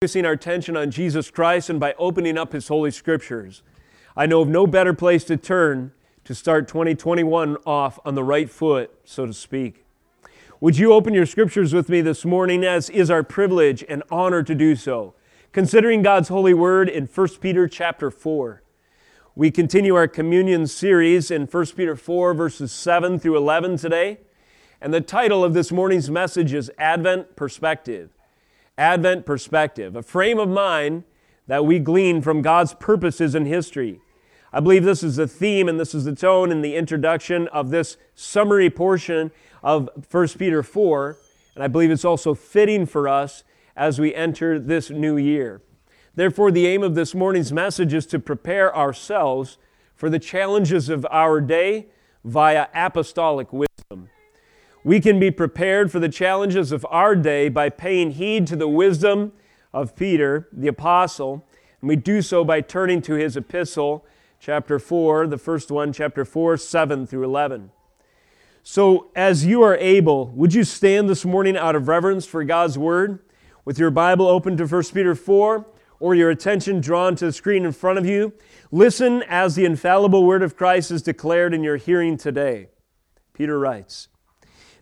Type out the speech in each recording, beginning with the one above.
focusing our attention on Jesus Christ and by opening up His Holy Scriptures. I know of no better place to turn to start 2021 off on the right foot, so to speak. Would you open your Scriptures with me this morning, as is our privilege and honor to do so, considering God's holy word in 1 Peter chapter 4. We continue our communion series in 1 Peter 4, verses 7 through 11 today. And the title of this morning's message is Advent Perspective. Advent perspective, a frame of mind that we glean from God's purposes in history. I believe this is the theme and this is the tone in the introduction of this summary portion of 1 Peter 4, and I believe it's also fitting for us as we enter this new year. Therefore, the aim of this morning's message is to prepare ourselves for the challenges of our day via apostolic wisdom. We can be prepared for the challenges of our day by paying heed to the wisdom of Peter, the apostle, and we do so by turning to his epistle, chapter 4, the first one, chapter 4, 7 through 11. So, as you are able, would you stand this morning out of reverence for God's word with your Bible open to 1 Peter 4 or your attention drawn to the screen in front of you? Listen as the infallible word of Christ is declared in your hearing today. Peter writes,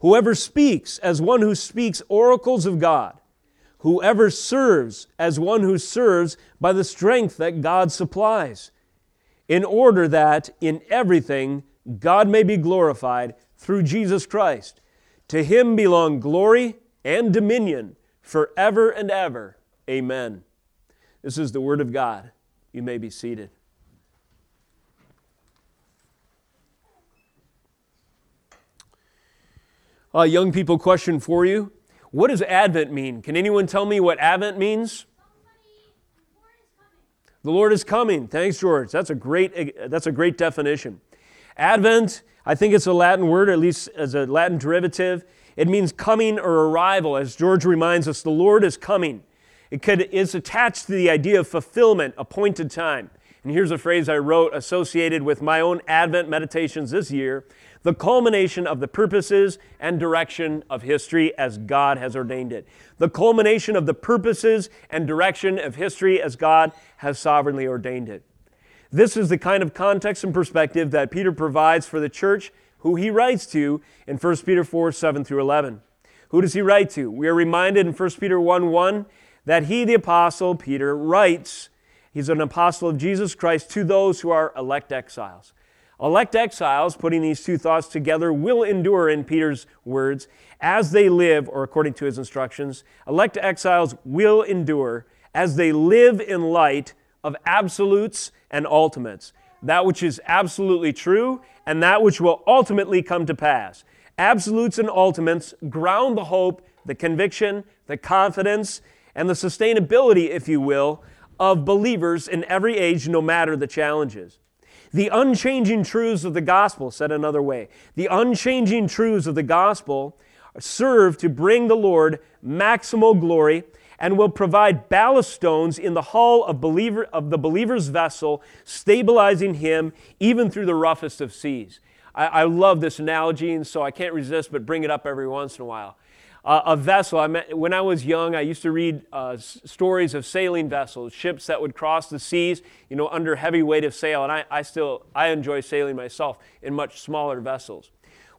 Whoever speaks as one who speaks oracles of God. Whoever serves as one who serves by the strength that God supplies, in order that in everything God may be glorified through Jesus Christ. To him belong glory and dominion forever and ever. Amen. This is the word of God. You may be seated. A young people question for you. What does Advent mean? Can anyone tell me what Advent means? The Lord is coming. Thanks, George. That's a great, uh, that's a great definition. Advent, I think it's a Latin word, at least as a Latin derivative. It means coming or arrival. As George reminds us, the Lord is coming. It could, is attached to the idea of fulfillment, appointed time. And here's a phrase I wrote associated with my own Advent meditations this year the culmination of the purposes and direction of history as God has ordained it. The culmination of the purposes and direction of history as God has sovereignly ordained it. This is the kind of context and perspective that Peter provides for the church who he writes to in 1 Peter 4 7 through 11. Who does he write to? We are reminded in 1 Peter 1 1 that he, the apostle Peter, writes He's an apostle of Jesus Christ to those who are elect exiles. Elect exiles, putting these two thoughts together, will endure, in Peter's words, as they live, or according to his instructions, elect exiles will endure as they live in light of absolutes and ultimates. That which is absolutely true and that which will ultimately come to pass. Absolutes and ultimates ground the hope, the conviction, the confidence, and the sustainability, if you will, of believers in every age, no matter the challenges. The unchanging truths of the gospel, said another way, the unchanging truths of the gospel serve to bring the Lord maximal glory and will provide ballast stones in the hull of, believer, of the believer's vessel, stabilizing him even through the roughest of seas. I, I love this analogy, and so I can't resist but bring it up every once in a while uh, a vessel. I met, when I was young, I used to read uh, s- stories of sailing vessels, ships that would cross the seas, you know, under heavy weight of sail. And I, I still I enjoy sailing myself in much smaller vessels.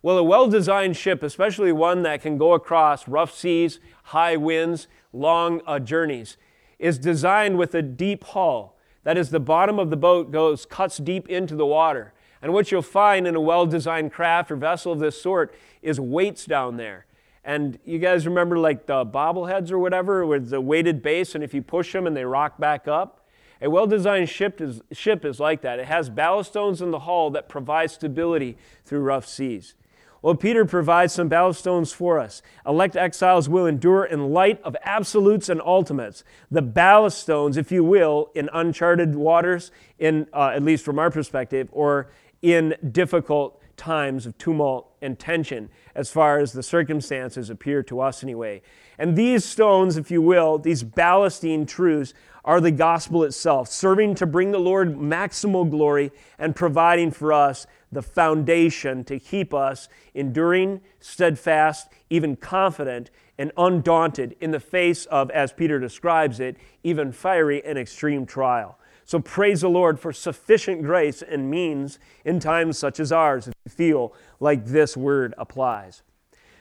Well, a well-designed ship, especially one that can go across rough seas, high winds, long uh, journeys, is designed with a deep hull. That is, the bottom of the boat goes cuts deep into the water. And what you'll find in a well-designed craft or vessel of this sort is weights down there. And you guys remember like the bobbleheads or whatever with the weighted base, and if you push them and they rock back up? A well designed ship is, ship is like that. It has ballast stones in the hull that provide stability through rough seas. Well, Peter provides some ballast stones for us. Elect exiles will endure in light of absolutes and ultimates. The ballast stones, if you will, in uncharted waters, in uh, at least from our perspective, or in difficult times of tumult and tension, as far as the circumstances appear to us anyway. And these stones, if you will, these ballasting truths, are the gospel itself, serving to bring the Lord maximal glory and providing for us the foundation to keep us enduring, steadfast, even confident, and undaunted in the face of, as Peter describes it, even fiery and extreme trial. So praise the Lord for sufficient grace and means in times such as ours, if you feel like this word applies.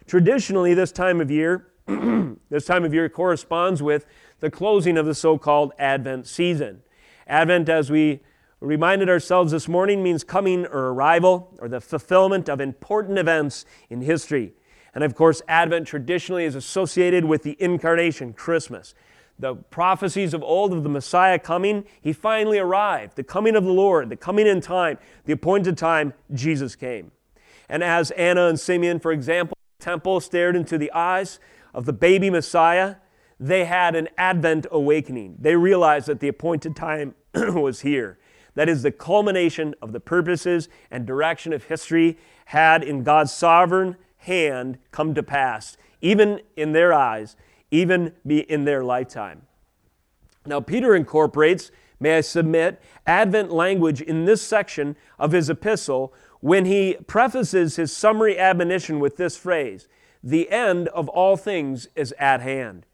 Traditionally, this time of year, this time of year corresponds with the closing of the so called Advent season. Advent, as we reminded ourselves this morning, means coming or arrival or the fulfillment of important events in history. And of course, Advent traditionally is associated with the incarnation, Christmas. The prophecies of old of the Messiah coming, he finally arrived. The coming of the Lord, the coming in time, the appointed time, Jesus came. And as Anna and Simeon, for example, temple stared into the eyes of the baby Messiah, they had an Advent awakening. They realized that the appointed time was here. That is, the culmination of the purposes and direction of history had in God's sovereign hand come to pass, even in their eyes, even be in their lifetime. Now, Peter incorporates, may I submit, Advent language in this section of his epistle when he prefaces his summary admonition with this phrase The end of all things is at hand.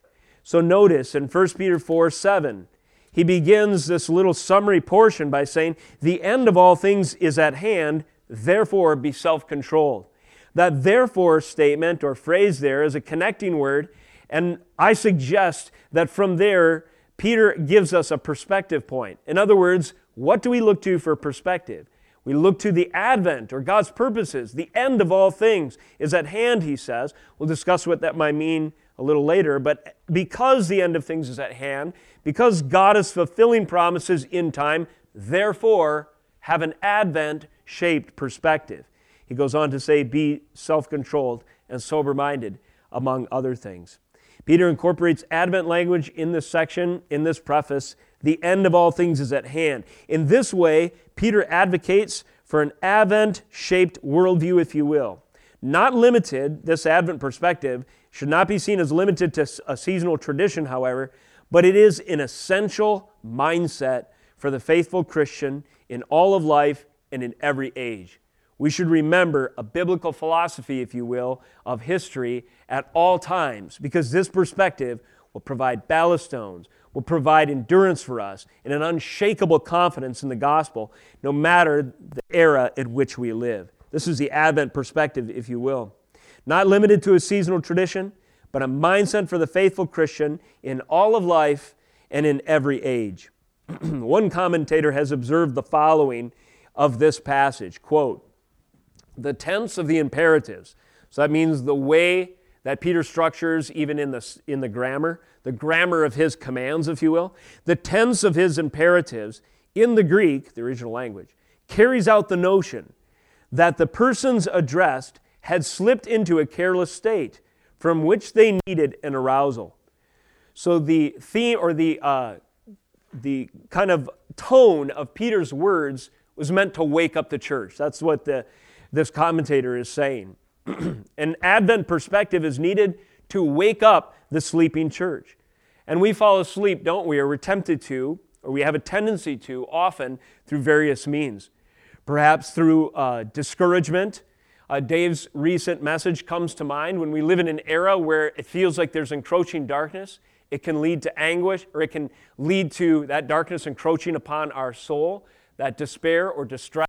So notice in 1 Peter 4 7, he begins this little summary portion by saying, The end of all things is at hand, therefore be self controlled. That therefore statement or phrase there is a connecting word, and I suggest that from there, Peter gives us a perspective point. In other words, what do we look to for perspective? We look to the advent or God's purposes. The end of all things is at hand, he says. We'll discuss what that might mean a little later, but because the end of things is at hand, because God is fulfilling promises in time, therefore have an Advent shaped perspective. He goes on to say, be self controlled and sober minded, among other things. Peter incorporates Advent language in this section, in this preface. The end of all things is at hand. In this way, Peter advocates for an Advent shaped worldview, if you will. Not limited, this Advent perspective should not be seen as limited to a seasonal tradition, however, but it is an essential mindset for the faithful Christian in all of life and in every age. We should remember a biblical philosophy, if you will, of history at all times, because this perspective will provide ballast stones, will provide endurance for us, and an unshakable confidence in the gospel, no matter the era in which we live. This is the Advent perspective, if you will not limited to a seasonal tradition, but a mindset for the faithful Christian in all of life and in every age. One commentator has observed the following of this passage quote, the tense of the imperatives. So that means the way that Peter structures, even in the, in the grammar, the grammar of his commands, if you will, the tense of his imperatives in the Greek, the original language, carries out the notion that the persons addressed had slipped into a careless state from which they needed an arousal. So the theme or the, uh, the kind of tone of Peter's words was meant to wake up the church. That's what the, this commentator is saying. An Advent perspective is needed to wake up the sleeping church. And we fall asleep, don't we? Or we're tempted to, or we have a tendency to, often through various means. Perhaps through uh, discouragement, uh, Dave's recent message comes to mind. When we live in an era where it feels like there's encroaching darkness, it can lead to anguish, or it can lead to that darkness encroaching upon our soul, that despair or distress,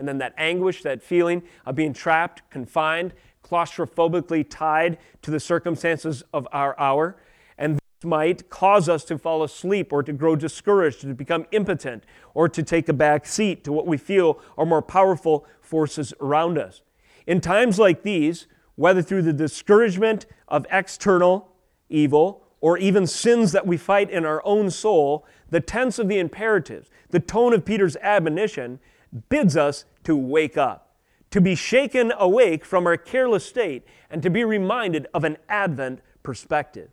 and then that anguish, that feeling of being trapped, confined, claustrophobically tied to the circumstances of our hour. And this might cause us to fall asleep or to grow discouraged, to become impotent, or to take a back seat to what we feel are more powerful forces around us. In times like these, whether through the discouragement of external evil or even sins that we fight in our own soul, the tense of the imperatives, the tone of Peter's admonition bids us to wake up, to be shaken awake from our careless state and to be reminded of an Advent perspective.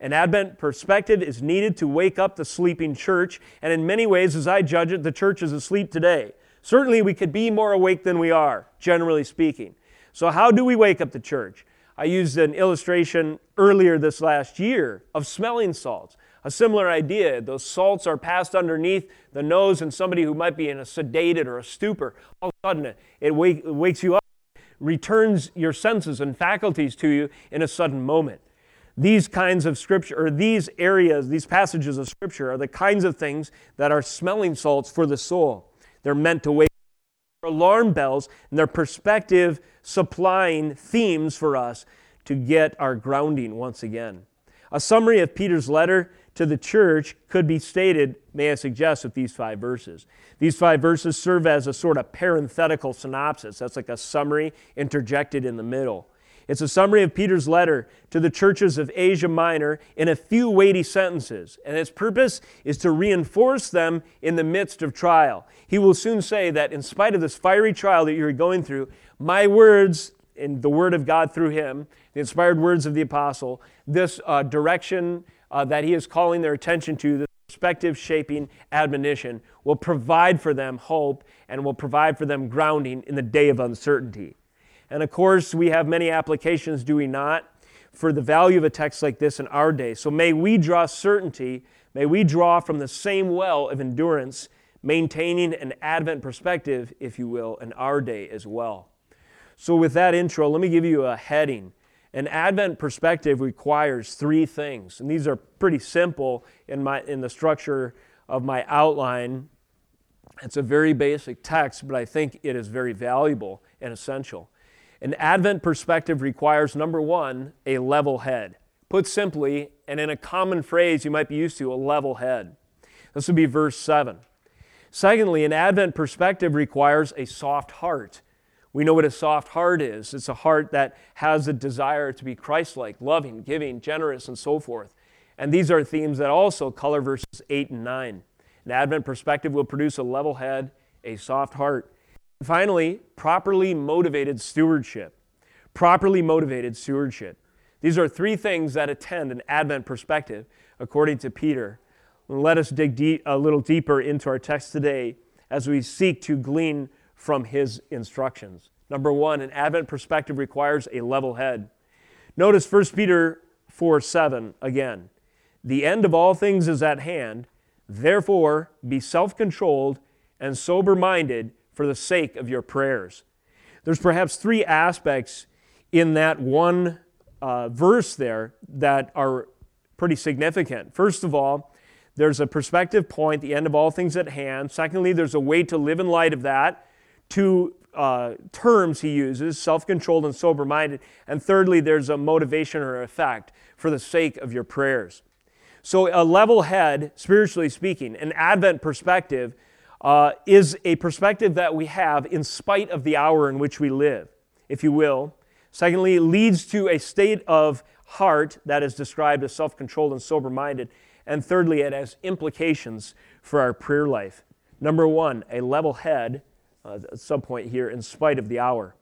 An Advent perspective is needed to wake up the sleeping church, and in many ways, as I judge it, the church is asleep today. Certainly, we could be more awake than we are, generally speaking. So, how do we wake up the church? I used an illustration earlier this last year of smelling salts. A similar idea. Those salts are passed underneath the nose, and somebody who might be in a sedated or a stupor, all of a sudden it, wake, it wakes you up, returns your senses and faculties to you in a sudden moment. These kinds of scripture, or these areas, these passages of scripture, are the kinds of things that are smelling salts for the soul. They're meant to wake alarm bells, and they're perspective supplying themes for us to get our grounding once again. A summary of Peter's letter to the church could be stated, may I suggest, with these five verses. These five verses serve as a sort of parenthetical synopsis. That's like a summary interjected in the middle. It's a summary of Peter's letter to the churches of Asia Minor in a few weighty sentences, and its purpose is to reinforce them in the midst of trial. He will soon say that in spite of this fiery trial that you're going through, my words in the Word of God through him, the inspired words of the apostle, this uh, direction uh, that he is calling their attention to, this perspective shaping admonition, will provide for them hope and will provide for them grounding in the day of uncertainty. And of course, we have many applications, do we not, for the value of a text like this in our day. So may we draw certainty, may we draw from the same well of endurance, maintaining an Advent perspective, if you will, in our day as well. So, with that intro, let me give you a heading. An Advent perspective requires three things, and these are pretty simple in, my, in the structure of my outline. It's a very basic text, but I think it is very valuable and essential. An Advent perspective requires, number one, a level head. Put simply, and in a common phrase you might be used to, a level head. This would be verse 7. Secondly, an Advent perspective requires a soft heart. We know what a soft heart is it's a heart that has a desire to be Christ like, loving, giving, generous, and so forth. And these are themes that also color verses 8 and 9. An Advent perspective will produce a level head, a soft heart, Finally, properly motivated stewardship. Properly motivated stewardship. These are three things that attend an Advent perspective, according to Peter. Let us dig deep, a little deeper into our text today as we seek to glean from his instructions. Number one, an Advent perspective requires a level head. Notice 1 Peter 4 7 again. The end of all things is at hand. Therefore, be self controlled and sober minded for the sake of your prayers. There's perhaps three aspects in that one uh, verse there that are pretty significant. First of all, there's a perspective point, the end of all things at hand. Secondly, there's a way to live in light of that. Two uh, terms he uses self controlled and sober minded. And thirdly, there's a motivation or effect for the sake of your prayers. So, a level head, spiritually speaking, an Advent perspective uh, is a perspective that we have in spite of the hour in which we live, if you will. Secondly, it leads to a state of heart that is described as self controlled and sober minded. And thirdly, it has implications for our prayer life. Number one, a level head, uh, at some point here, in spite of the hour.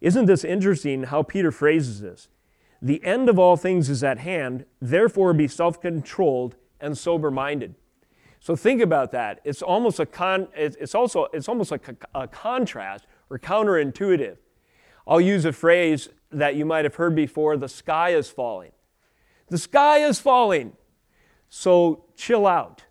Isn't this interesting how Peter phrases this? The end of all things is at hand, therefore be self controlled and sober minded. So think about that. It's almost a con, it's also it's almost like a, a contrast or counterintuitive. I'll use a phrase that you might have heard before, the sky is falling. The sky is falling. So chill out.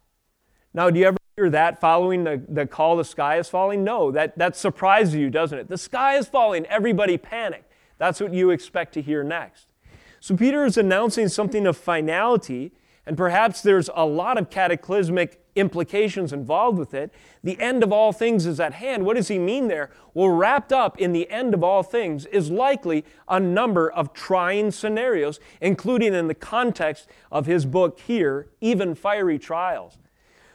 Now, do you ever hear that following the, the call, the sky is falling? No, that, that surprises you, doesn't it? The sky is falling, everybody panic. That's what you expect to hear next. So Peter is announcing something of finality and perhaps there's a lot of cataclysmic implications involved with it. The end of all things is at hand. What does he mean there? Well, wrapped up in the end of all things is likely a number of trying scenarios, including in the context of his book here, even fiery trials.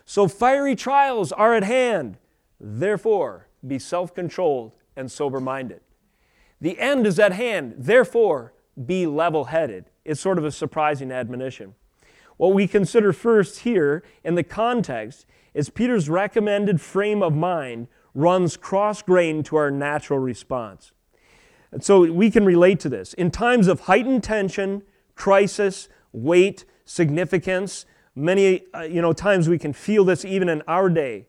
So, fiery trials are at hand. Therefore, be self controlled and sober minded. The end is at hand. Therefore, be level headed. It's sort of a surprising admonition. What we consider first here in the context is Peter's recommended frame of mind runs cross grain to our natural response. And so we can relate to this. In times of heightened tension, crisis, weight, significance, many uh, you know, times we can feel this even in our day.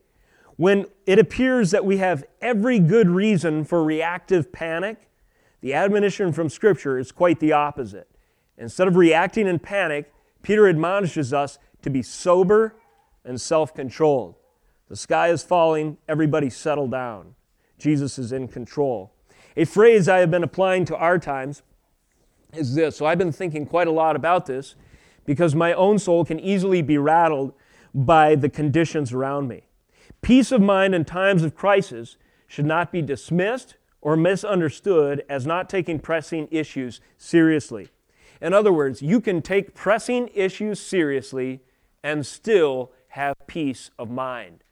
When it appears that we have every good reason for reactive panic, the admonition from Scripture is quite the opposite. Instead of reacting in panic, Peter admonishes us to be sober and self controlled. The sky is falling, everybody settle down. Jesus is in control. A phrase I have been applying to our times is this. So I've been thinking quite a lot about this because my own soul can easily be rattled by the conditions around me. Peace of mind in times of crisis should not be dismissed or misunderstood as not taking pressing issues seriously. In other words, you can take pressing issues seriously and still have peace of mind.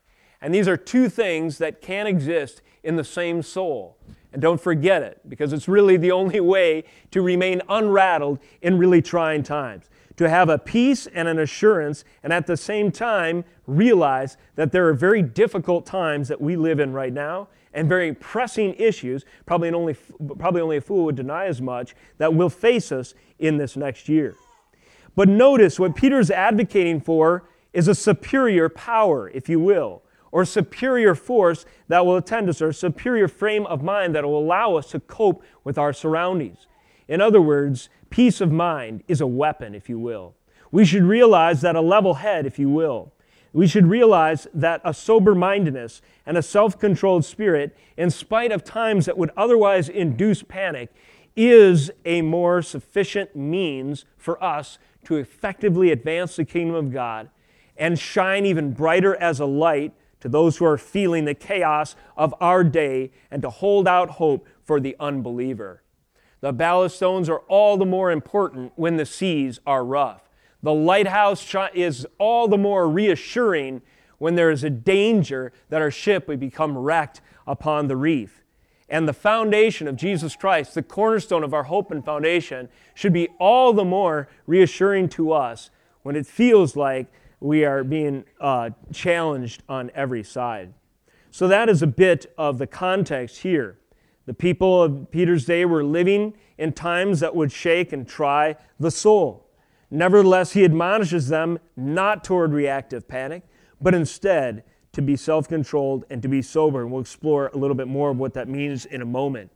And these are two things that can exist in the same soul. And don't forget it, because it's really the only way to remain unrattled in really trying times. To have a peace and an assurance, and at the same time realize that there are very difficult times that we live in right now, and very pressing issues, probably only, probably only a fool would deny as much, that will face us in this next year. But notice what Peter's advocating for is a superior power, if you will, or superior force that will attend us, or superior frame of mind that will allow us to cope with our surroundings. In other words, peace of mind is a weapon, if you will. We should realize that a level head, if you will, we should realize that a sober mindedness and a self controlled spirit, in spite of times that would otherwise induce panic, is a more sufficient means for us to effectively advance the kingdom of God and shine even brighter as a light to those who are feeling the chaos of our day and to hold out hope for the unbeliever. The ballast stones are all the more important when the seas are rough. The lighthouse is all the more reassuring when there is a danger that our ship would become wrecked upon the reef. And the foundation of Jesus Christ, the cornerstone of our hope and foundation, should be all the more reassuring to us when it feels like we are being uh, challenged on every side. So, that is a bit of the context here. The people of Peter's day were living in times that would shake and try the soul. Nevertheless, he admonishes them not toward reactive panic, but instead to be self controlled and to be sober. And we'll explore a little bit more of what that means in a moment.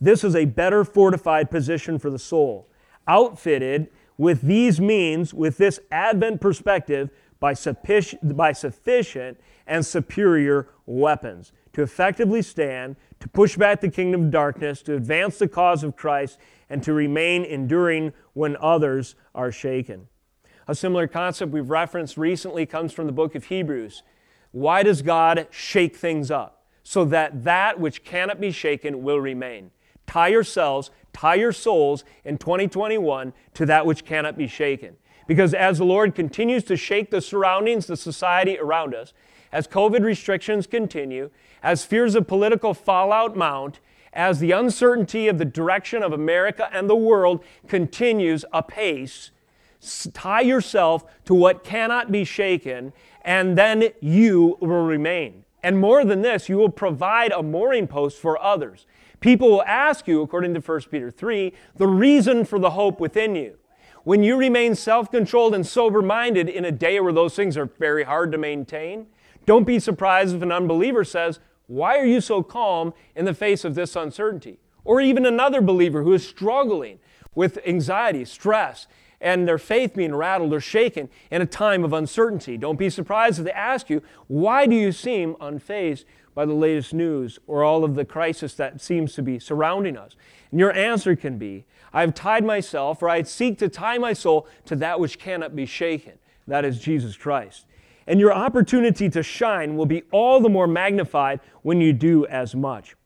This is a better fortified position for the soul, outfitted with these means, with this Advent perspective, by sufficient, by sufficient and superior weapons to effectively stand, to push back the kingdom of darkness, to advance the cause of Christ, and to remain enduring when others are shaken. A similar concept we've referenced recently comes from the book of Hebrews. Why does God shake things up? So that that which cannot be shaken will remain. Tie yourselves, tie your souls in 2021 to that which cannot be shaken. Because as the Lord continues to shake the surroundings, the society around us, as COVID restrictions continue, as fears of political fallout mount, as the uncertainty of the direction of America and the world continues apace, tie yourself to what cannot be shaken, and then you will remain. And more than this, you will provide a mooring post for others. People will ask you, according to 1 Peter 3, the reason for the hope within you. When you remain self controlled and sober minded in a day where those things are very hard to maintain, don't be surprised if an unbeliever says, Why are you so calm in the face of this uncertainty? Or even another believer who is struggling with anxiety, stress, and their faith being rattled or shaken in a time of uncertainty. Don't be surprised if they ask you, Why do you seem unfazed by the latest news or all of the crisis that seems to be surrounding us? And your answer can be, I've tied myself, or I seek to tie my soul to that which cannot be shaken. That is Jesus Christ and your opportunity to shine will be all the more magnified when you do as much.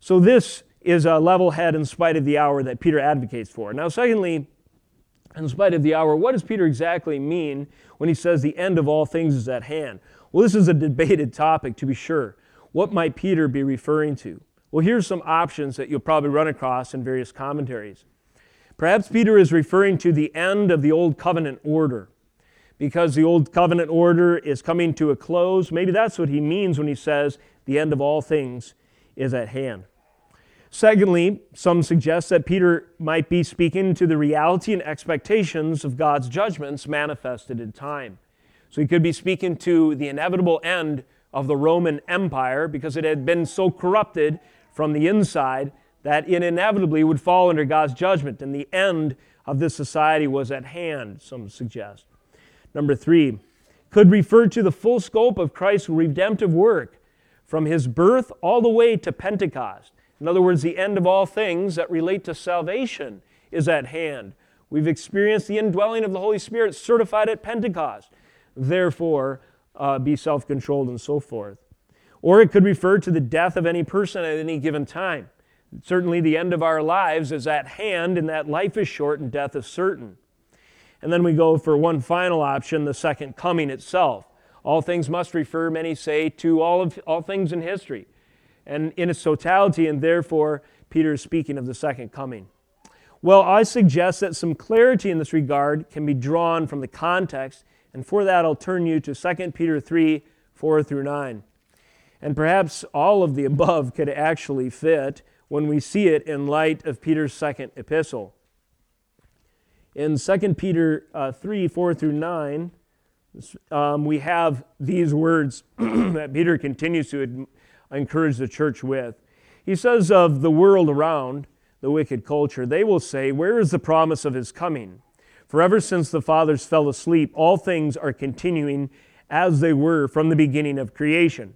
So, this is a level head in spite of the hour that Peter advocates for. Now, secondly, in spite of the hour, what does Peter exactly mean when he says the end of all things is at hand? Well, this is a debated topic, to be sure. What might Peter be referring to? Well, here's some options that you'll probably run across in various commentaries. Perhaps Peter is referring to the end of the old covenant order. Because the old covenant order is coming to a close. Maybe that's what he means when he says the end of all things is at hand. Secondly, some suggest that Peter might be speaking to the reality and expectations of God's judgments manifested in time. So he could be speaking to the inevitable end of the Roman Empire because it had been so corrupted from the inside that it inevitably would fall under God's judgment, and the end of this society was at hand, some suggest. Number three, could refer to the full scope of Christ's redemptive work from his birth all the way to Pentecost. In other words, the end of all things that relate to salvation is at hand. We've experienced the indwelling of the Holy Spirit certified at Pentecost. Therefore, uh, be self controlled and so forth. Or it could refer to the death of any person at any given time. Certainly, the end of our lives is at hand, and that life is short and death is certain. And then we go for one final option the second coming itself. All things must refer, many say, to all, of, all things in history and in its totality, and therefore Peter is speaking of the second coming. Well, I suggest that some clarity in this regard can be drawn from the context, and for that I'll turn you to 2 Peter 3 4 through 9. And perhaps all of the above could actually fit when we see it in light of Peter's second epistle. In 2 Peter uh, 3 4 through 9, um, we have these words that Peter continues to encourage the church with. He says of the world around, the wicked culture, they will say, Where is the promise of his coming? For ever since the fathers fell asleep, all things are continuing as they were from the beginning of creation.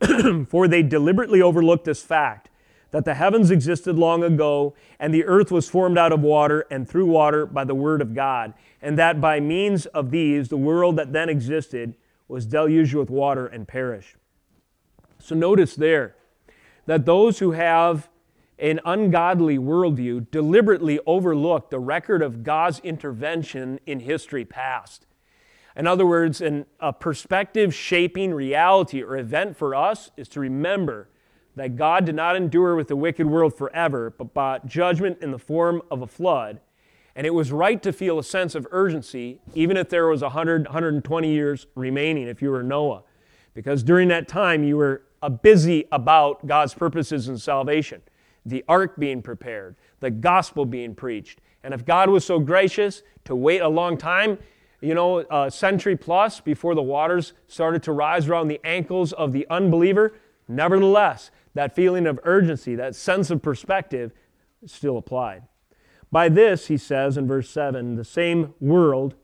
For they deliberately overlooked this fact that the heavens existed long ago, and the earth was formed out of water and through water by the word of God, and that by means of these the world that then existed was deluged with water and perished. So notice there that those who have an ungodly worldview deliberately overlook the record of God's intervention in history past. In other words, an, a perspective shaping reality or event for us is to remember that God did not endure with the wicked world forever, but brought judgment in the form of a flood. And it was right to feel a sense of urgency, even if there was 100, 120 years remaining, if you were Noah. Because during that time, you were busy about God's purposes and salvation, the ark being prepared, the gospel being preached. And if God was so gracious to wait a long time, you know, a century plus before the waters started to rise around the ankles of the unbeliever, nevertheless, that feeling of urgency, that sense of perspective, still applied. By this, he says in verse 7, the same world,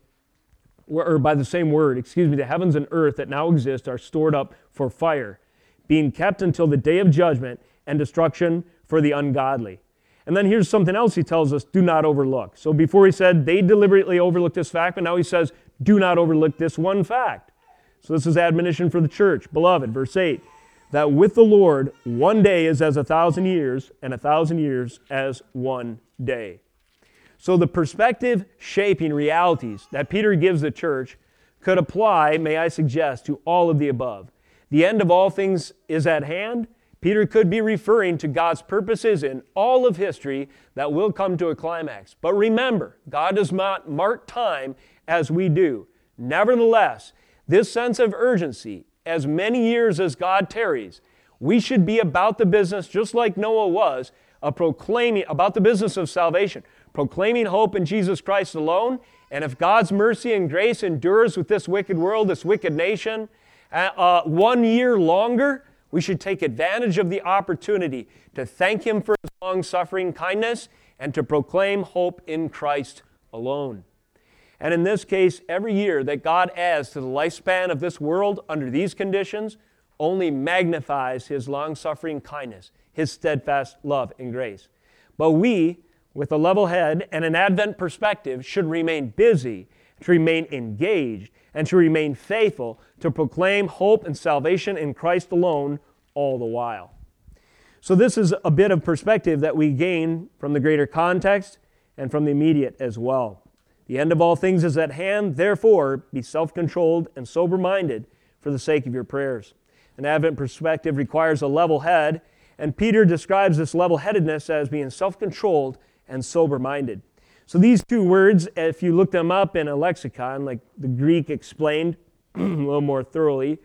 or by the same word, excuse me, the heavens and earth that now exist are stored up for fire, being kept until the day of judgment and destruction for the ungodly. And then here's something else he tells us do not overlook. So before he said they deliberately overlooked this fact, but now he says do not overlook this one fact. So this is admonition for the church. Beloved, verse 8 that with the Lord, one day is as a thousand years, and a thousand years as one day. So the perspective shaping realities that Peter gives the church could apply, may I suggest, to all of the above. The end of all things is at hand. Peter could be referring to God's purposes in all of history that will come to a climax. But remember, God does not mark time as we do. Nevertheless, this sense of urgency as many years as God tarries, we should be about the business, just like Noah was, of proclaiming about the business of salvation, proclaiming hope in Jesus Christ alone. And if God's mercy and grace endures with this wicked world, this wicked nation, uh, uh one year longer, we should take advantage of the opportunity to thank Him for His long suffering kindness and to proclaim hope in Christ alone. And in this case, every year that God adds to the lifespan of this world under these conditions only magnifies his long suffering kindness, his steadfast love and grace. But we, with a level head and an Advent perspective, should remain busy, to remain engaged, and to remain faithful to proclaim hope and salvation in Christ alone all the while. So, this is a bit of perspective that we gain from the greater context and from the immediate as well. The end of all things is at hand. Therefore, be self controlled and sober minded for the sake of your prayers. An Advent perspective requires a level head, and Peter describes this level headedness as being self controlled and sober minded. So these two words, if you look them up in a lexicon, like the Greek explained a little more thoroughly,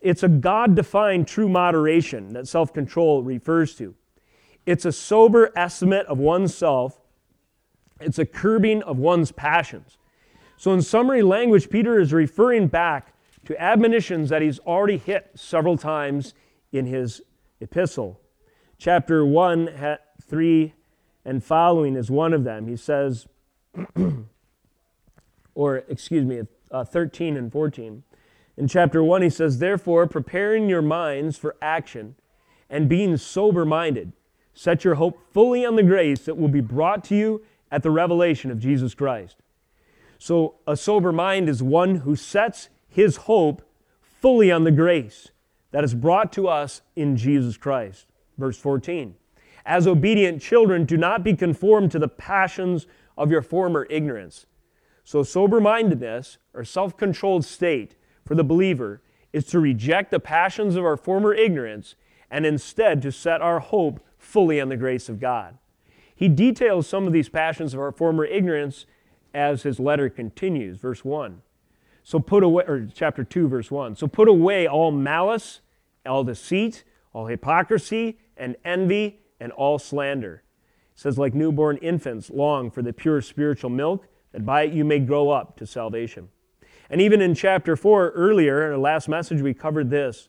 it's a God defined true moderation that self control refers to. It's a sober estimate of oneself, it's a curbing of one's passions. So, in summary language, Peter is referring back to admonitions that he's already hit several times in his epistle. Chapter 1, 3, and following is one of them. He says, or excuse me, uh, 13 and 14. In chapter 1, he says, Therefore, preparing your minds for action and being sober minded, set your hope fully on the grace that will be brought to you at the revelation of Jesus Christ. So, a sober mind is one who sets his hope fully on the grace that is brought to us in Jesus Christ. Verse 14. As obedient children, do not be conformed to the passions of your former ignorance. So, sober mindedness or self controlled state for the believer is to reject the passions of our former ignorance and instead to set our hope fully on the grace of God. He details some of these passions of our former ignorance as his letter continues. Verse 1. So put away, or chapter 2, verse 1. So put away all malice, all deceit, all hypocrisy, and envy, and all slander. It says, like newborn infants, long for the pure spiritual milk, that by it you may grow up to salvation. And even in chapter 4, earlier, in our last message, we covered this.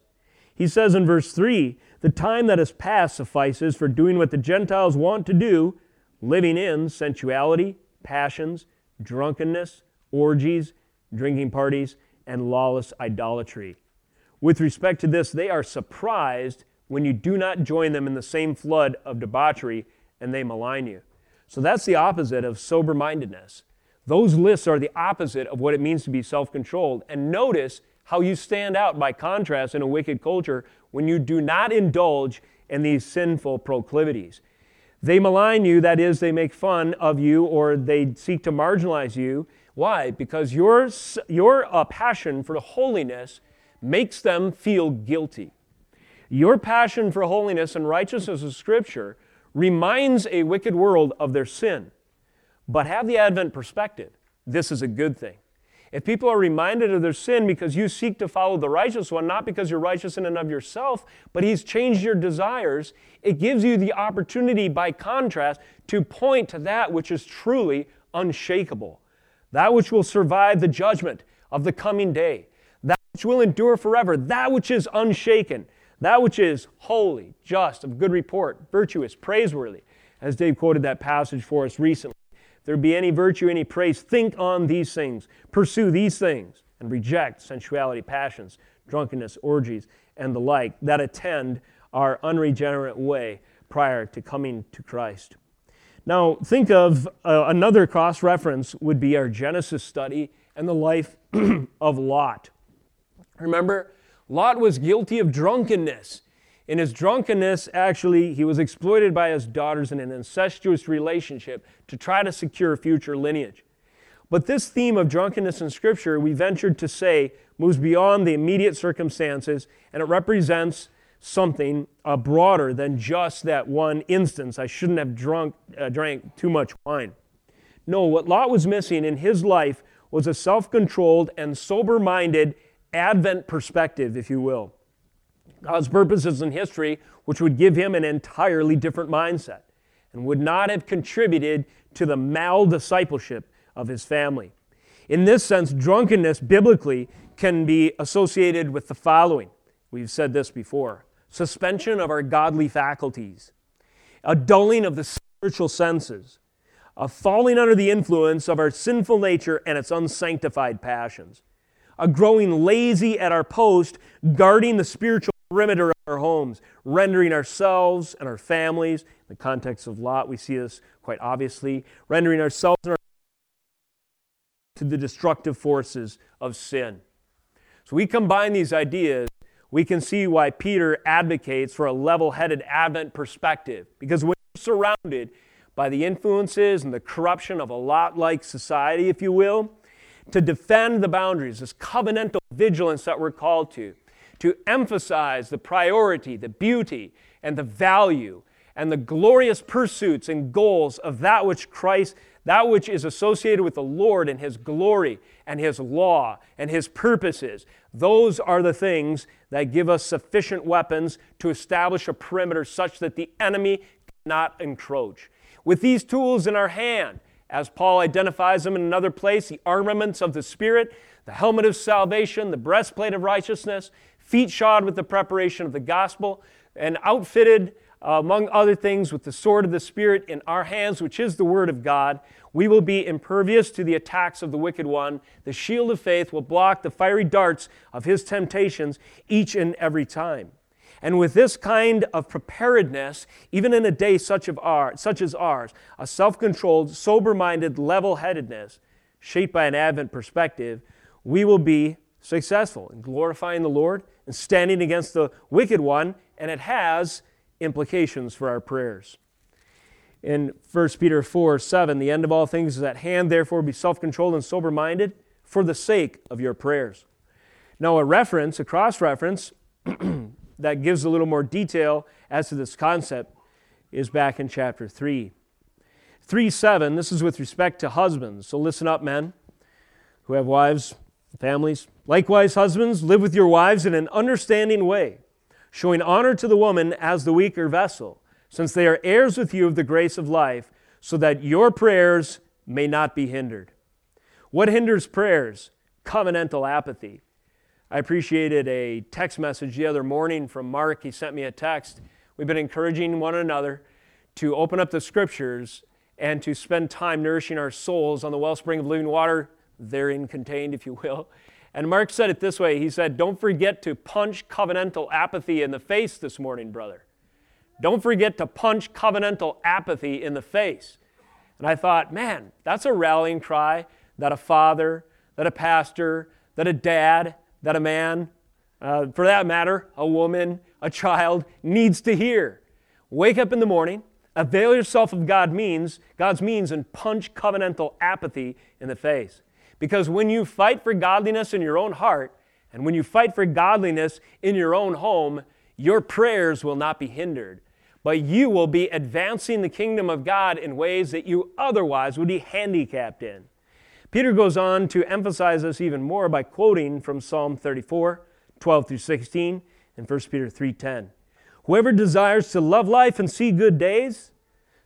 He says in verse 3 The time that has passed suffices for doing what the Gentiles want to do, living in sensuality, passions, drunkenness, orgies, drinking parties, and lawless idolatry. With respect to this, they are surprised when you do not join them in the same flood of debauchery and they malign you. So that's the opposite of sober mindedness. Those lists are the opposite of what it means to be self controlled. And notice how you stand out by contrast in a wicked culture when you do not indulge in these sinful proclivities. They malign you, that is, they make fun of you or they seek to marginalize you. Why? Because your, your uh, passion for holiness makes them feel guilty. Your passion for holiness and righteousness of Scripture reminds a wicked world of their sin. But have the Advent perspective. This is a good thing. If people are reminded of their sin because you seek to follow the righteous one, not because you're righteous in and of yourself, but he's changed your desires, it gives you the opportunity, by contrast, to point to that which is truly unshakable, that which will survive the judgment of the coming day, that which will endure forever, that which is unshaken, that which is holy, just, of good report, virtuous, praiseworthy, as Dave quoted that passage for us recently there be any virtue, any praise, think on these things, pursue these things, and reject sensuality, passions, drunkenness, orgies, and the like that attend our unregenerate way prior to coming to Christ. Now, think of uh, another cross reference would be our Genesis study and the life of Lot. Remember, Lot was guilty of drunkenness. In his drunkenness, actually, he was exploited by his daughters in an incestuous relationship to try to secure future lineage. But this theme of drunkenness in Scripture, we ventured to say, moves beyond the immediate circumstances and it represents something uh, broader than just that one instance. I shouldn't have drunk, uh, drank too much wine. No, what Lot was missing in his life was a self controlled and sober minded Advent perspective, if you will. God's purposes in history, which would give him an entirely different mindset and would not have contributed to the mal discipleship of his family. In this sense, drunkenness biblically can be associated with the following. We've said this before suspension of our godly faculties, a dulling of the spiritual senses, a falling under the influence of our sinful nature and its unsanctified passions, a growing lazy at our post, guarding the spiritual perimeter of our homes, rendering ourselves and our families, in the context of Lot, we see this quite obviously, rendering ourselves and our to the destructive forces of sin. So we combine these ideas, we can see why Peter advocates for a level headed Advent perspective. Because when you're surrounded by the influences and the corruption of a Lot like society, if you will, to defend the boundaries, this covenantal vigilance that we're called to, to emphasize the priority, the beauty, and the value and the glorious pursuits and goals of that which Christ, that which is associated with the Lord and His glory and His law and His purposes. Those are the things that give us sufficient weapons to establish a perimeter such that the enemy cannot encroach. With these tools in our hand, as Paul identifies them in another place, the armaments of the Spirit, the helmet of salvation, the breastplate of righteousness, feet shod with the preparation of the gospel, and outfitted uh, among other things, with the sword of the Spirit in our hands, which is the Word of God, we will be impervious to the attacks of the wicked one. The shield of faith will block the fiery darts of his temptations each and every time. And with this kind of preparedness, even in a day such, of our, such as ours, a self controlled, sober minded level headedness, shaped by an Advent perspective, we will be successful in glorifying the Lord and standing against the wicked one, and it has implications for our prayers. In 1 Peter 4 7, the end of all things is at hand, therefore be self controlled and sober minded for the sake of your prayers. Now, a reference, a cross reference, that gives a little more detail as to this concept is back in chapter 3. 3 7, this is with respect to husbands. So listen up, men who have wives, families. Likewise, husbands, live with your wives in an understanding way showing honor to the woman as the weaker vessel, since they are heirs with you of the grace of life, so that your prayers may not be hindered. What hinders prayers? Covenantal apathy. I appreciated a text message the other morning from Mark. He sent me a text. We've been encouraging one another to open up the scriptures and to spend time nourishing our souls on the wellspring of living water, therein contained, if you will. And Mark said it this way He said, Don't forget to punch covenantal apathy in the face this morning, brother. Don't forget to punch covenantal apathy in the face. And I thought, man, that's a rallying cry that a father, that a pastor, that a dad, that a man, uh, for that matter, a woman, a child needs to hear. Wake up in the morning, avail yourself of God means, God's means, and punch covenantal apathy in the face. Because when you fight for godliness in your own heart, and when you fight for godliness in your own home, your prayers will not be hindered, but you will be advancing the kingdom of God in ways that you otherwise would be handicapped in. Peter goes on to emphasize this even more by quoting from Psalm 34, 12 through 16, and 1 Peter 3:10. Whoever desires to love life and see good days,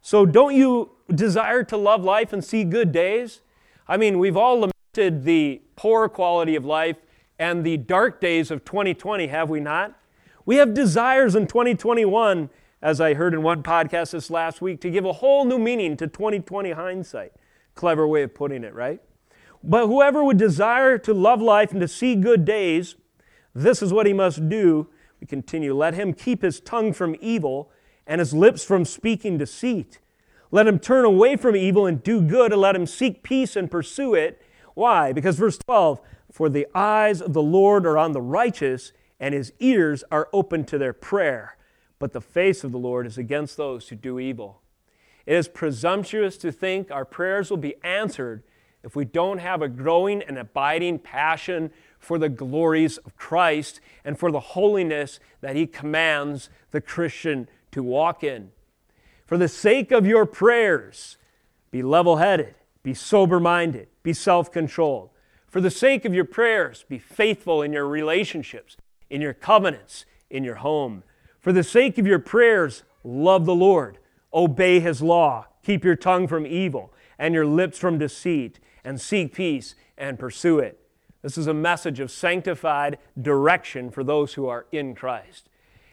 so don't you desire to love life and see good days? I mean, we've all the poor quality of life and the dark days of 2020, have we not? We have desires in 2021, as I heard in one podcast this last week, to give a whole new meaning to 2020 hindsight. Clever way of putting it, right? But whoever would desire to love life and to see good days, this is what he must do. We continue. Let him keep his tongue from evil and his lips from speaking deceit. Let him turn away from evil and do good, and let him seek peace and pursue it. Why? Because verse 12, for the eyes of the Lord are on the righteous, and his ears are open to their prayer, but the face of the Lord is against those who do evil. It is presumptuous to think our prayers will be answered if we don't have a growing and abiding passion for the glories of Christ and for the holiness that he commands the Christian to walk in. For the sake of your prayers, be level headed, be sober minded, be self controlled. For the sake of your prayers, be faithful in your relationships, in your covenants, in your home. For the sake of your prayers, love the Lord, obey his law, keep your tongue from evil and your lips from deceit, and seek peace and pursue it. This is a message of sanctified direction for those who are in Christ.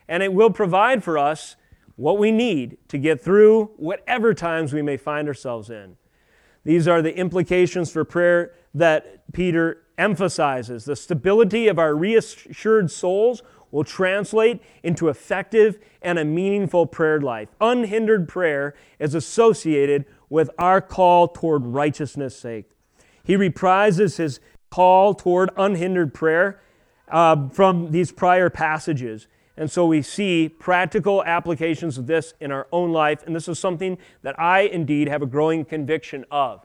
And it will provide for us what we need to get through whatever times we may find ourselves in. These are the implications for prayer that Peter emphasizes. The stability of our reassured souls will translate into effective and a meaningful prayer life. Unhindered prayer is associated with our call toward righteousness' sake. He reprises his call toward unhindered prayer uh, from these prior passages. And so we see practical applications of this in our own life, and this is something that I indeed have a growing conviction of.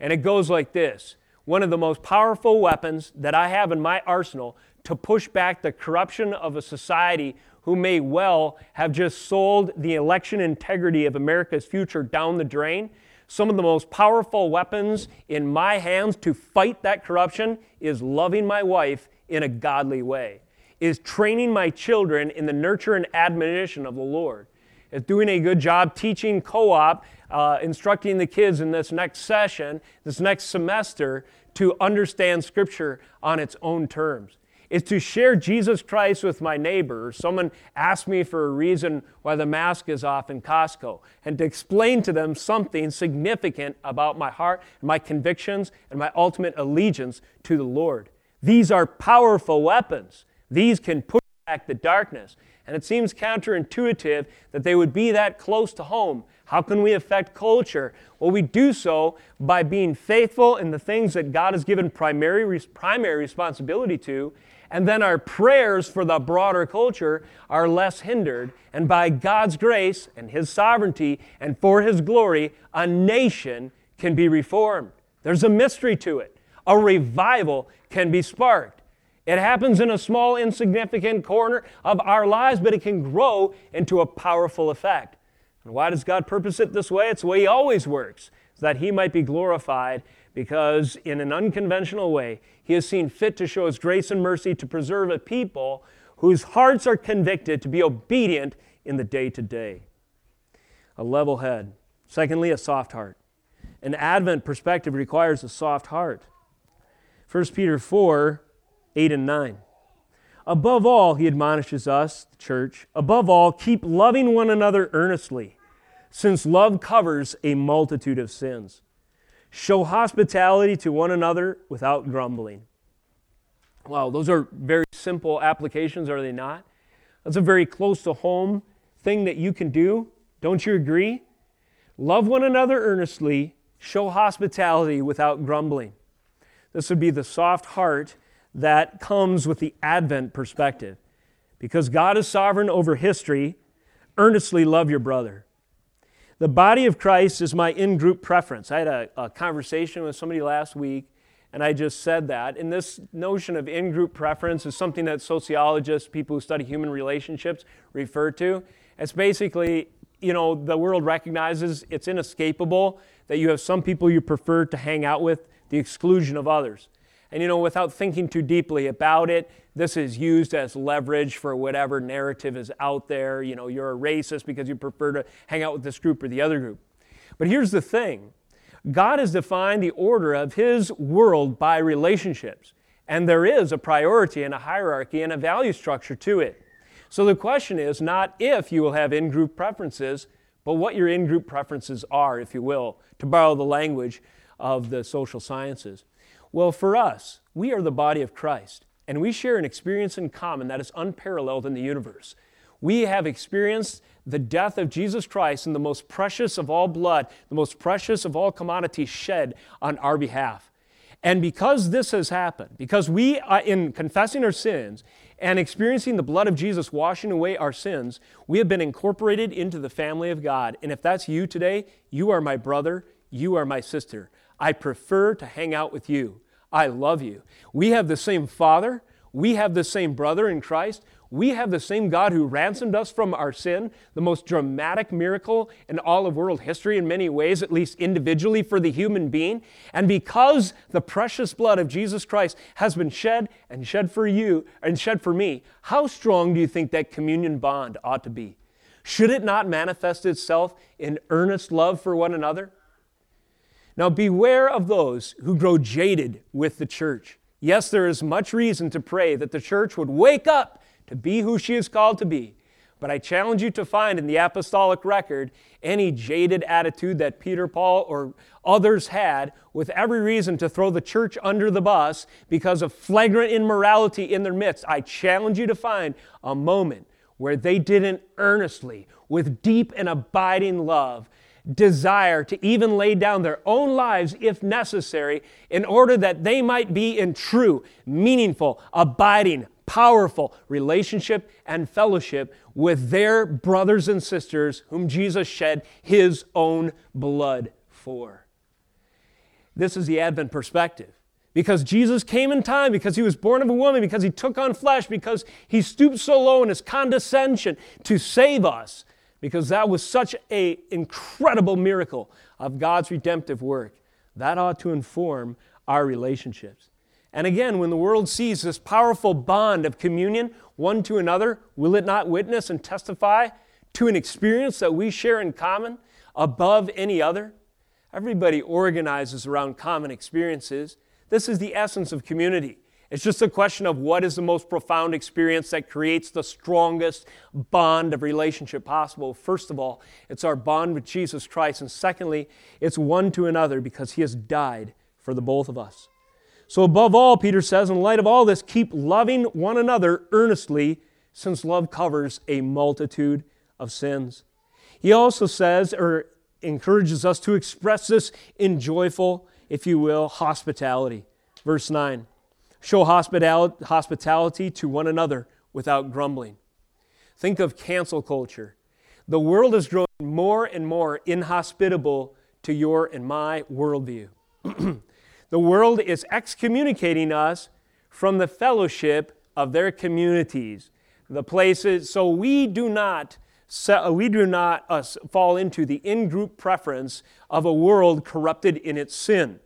And it goes like this One of the most powerful weapons that I have in my arsenal to push back the corruption of a society who may well have just sold the election integrity of America's future down the drain. Some of the most powerful weapons in my hands to fight that corruption is loving my wife in a godly way, is training my children in the nurture and admonition of the Lord, is doing a good job teaching co op, uh, instructing the kids in this next session, this next semester, to understand Scripture on its own terms is to share Jesus Christ with my neighbor. Someone asked me for a reason why the mask is off in Costco, and to explain to them something significant about my heart, my convictions, and my ultimate allegiance to the Lord. These are powerful weapons. These can push back the darkness. And it seems counterintuitive that they would be that close to home. How can we affect culture? Well, we do so by being faithful in the things that God has given primary, primary responsibility to and then our prayers for the broader culture are less hindered. And by God's grace and His sovereignty and for His glory, a nation can be reformed. There's a mystery to it. A revival can be sparked. It happens in a small, insignificant corner of our lives, but it can grow into a powerful effect. And why does God purpose it this way? It's the way He always works, so that He might be glorified because in an unconventional way, he has seen fit to show his grace and mercy to preserve a people whose hearts are convicted to be obedient in the day to day. A level head. Secondly, a soft heart. An Advent perspective requires a soft heart. 1 Peter 4 8 and 9. Above all, he admonishes us, the church, above all, keep loving one another earnestly, since love covers a multitude of sins. Show hospitality to one another without grumbling. Wow, those are very simple applications, are they not? That's a very close to home thing that you can do. Don't you agree? Love one another earnestly, show hospitality without grumbling. This would be the soft heart that comes with the Advent perspective. Because God is sovereign over history, earnestly love your brother. The body of Christ is my in group preference. I had a, a, conversation with somebody last week, and I just said that. And this notion of in group preference is something that sociologists, people who study human relationships, refer to. It's basically, you know, the world recognizes it's inescapable that you have some people you prefer to hang out with, the exclusion of others. And, you know, without thinking too deeply about it, this is used as leverage for whatever narrative is out there. You know, you're a racist because you prefer to hang out with this group or the other group. But here's the thing God has defined the order of His world by relationships. And there is a priority and a hierarchy and a value structure to it. So the question is not if you will have in group preferences, but what your in group preferences are, if you will, to borrow the language of the social sciences. Well, for us, we are the body of Christ, and we share an experience in common that is unparalleled in the universe. We have experienced the death of Jesus Christ in the most precious of all blood, the most precious of all commodities shed on our behalf. And because this has happened, because we, are in confessing our sins and experiencing the blood of Jesus washing away our sins, we have been incorporated into the family of God. And if that's you today, you are my brother, you are my sister. I prefer to hang out with you. I love you. We have the same Father. We have the same brother in Christ. We have the same God who ransomed us from our sin, the most dramatic miracle in all of world history, in many ways, at least individually for the human being. And because the precious blood of Jesus Christ has been shed and shed for you and shed for me, how strong do you think that communion bond ought to be? Should it not manifest itself in earnest love for one another? Now, beware of those who grow jaded with the church. Yes, there is much reason to pray that the church would wake up to be who she is called to be. But I challenge you to find in the apostolic record any jaded attitude that Peter, Paul, or others had with every reason to throw the church under the bus because of flagrant immorality in their midst. I challenge you to find a moment where they didn't earnestly, with deep and abiding love, desire to even lay down their own lives if necessary in order that they might be in true, meaningful, abiding, powerful relationship and fellowship with their brothers and sisters whom Jesus shed his own blood for. This is the Advent perspective. because Jesus came in time, because he was born of a woman, because he took on flesh, because he stooped so low in his condescension to save us, because that was such an incredible miracle of God's redemptive work. That ought to inform our relationships. And again, when the world sees this powerful bond of communion one to another, will it not witness and testify to an experience that we share in common above any other? Everybody organizes around common experiences. This is the essence of community. It's just a question of what is the most profound experience that creates the strongest bond of relationship possible. First of all, it's our bond with Jesus Christ. And secondly, it's one to another because he has died for the both of us. So, above all, Peter says, in light of all this, keep loving one another earnestly, since love covers a multitude of sins. He also says, or encourages us to express this in joyful, if you will, hospitality. Verse 9 Show hospitality to one another without grumbling. Think of cancel culture. The world is growing more and more inhospitable to your and my worldview. The world is excommunicating us from the fellowship of their communities, the places. So we do not we do not uh, fall into the in-group preference of a world corrupted in its sin.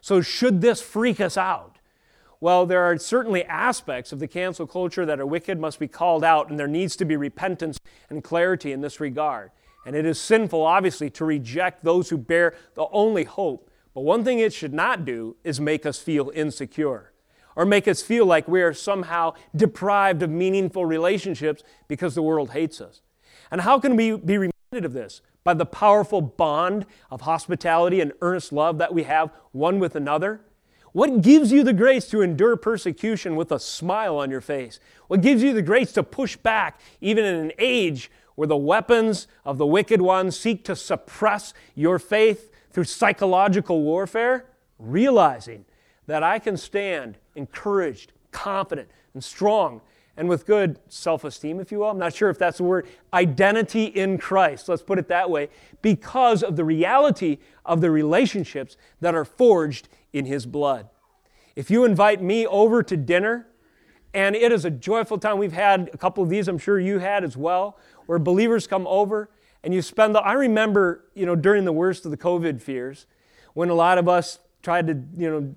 So should this freak us out? Well, there are certainly aspects of the cancel culture that are wicked, must be called out, and there needs to be repentance and clarity in this regard. And it is sinful, obviously, to reject those who bear the only hope but one thing it should not do is make us feel insecure or make us feel like we are somehow deprived of meaningful relationships because the world hates us. And how can we be reminded of this? By the powerful bond of hospitality and earnest love that we have one with another. What gives you the grace to endure persecution with a smile on your face? What gives you the grace to push back even in an age where the weapons of the wicked one seek to suppress your faith through psychological warfare, realizing that I can stand encouraged, confident, and strong, and with good self esteem, if you will. I'm not sure if that's the word, identity in Christ, let's put it that way, because of the reality of the relationships that are forged in His blood. If you invite me over to dinner, and it is a joyful time. We've had a couple of these, I'm sure you had as well, where believers come over and you spend the, I remember, you know, during the worst of the COVID fears, when a lot of us tried to, you know,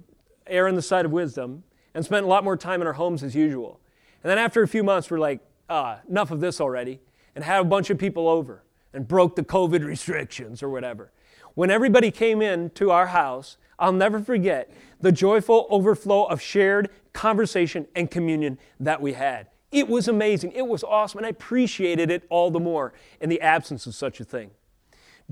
err on the side of wisdom and spent a lot more time in our homes as usual. And then after a few months, we're like, ah, enough of this already, and had a bunch of people over and broke the COVID restrictions or whatever. When everybody came in to our house, I'll never forget the joyful overflow of shared conversation and communion that we had. It was amazing. It was awesome. And I appreciated it all the more in the absence of such a thing.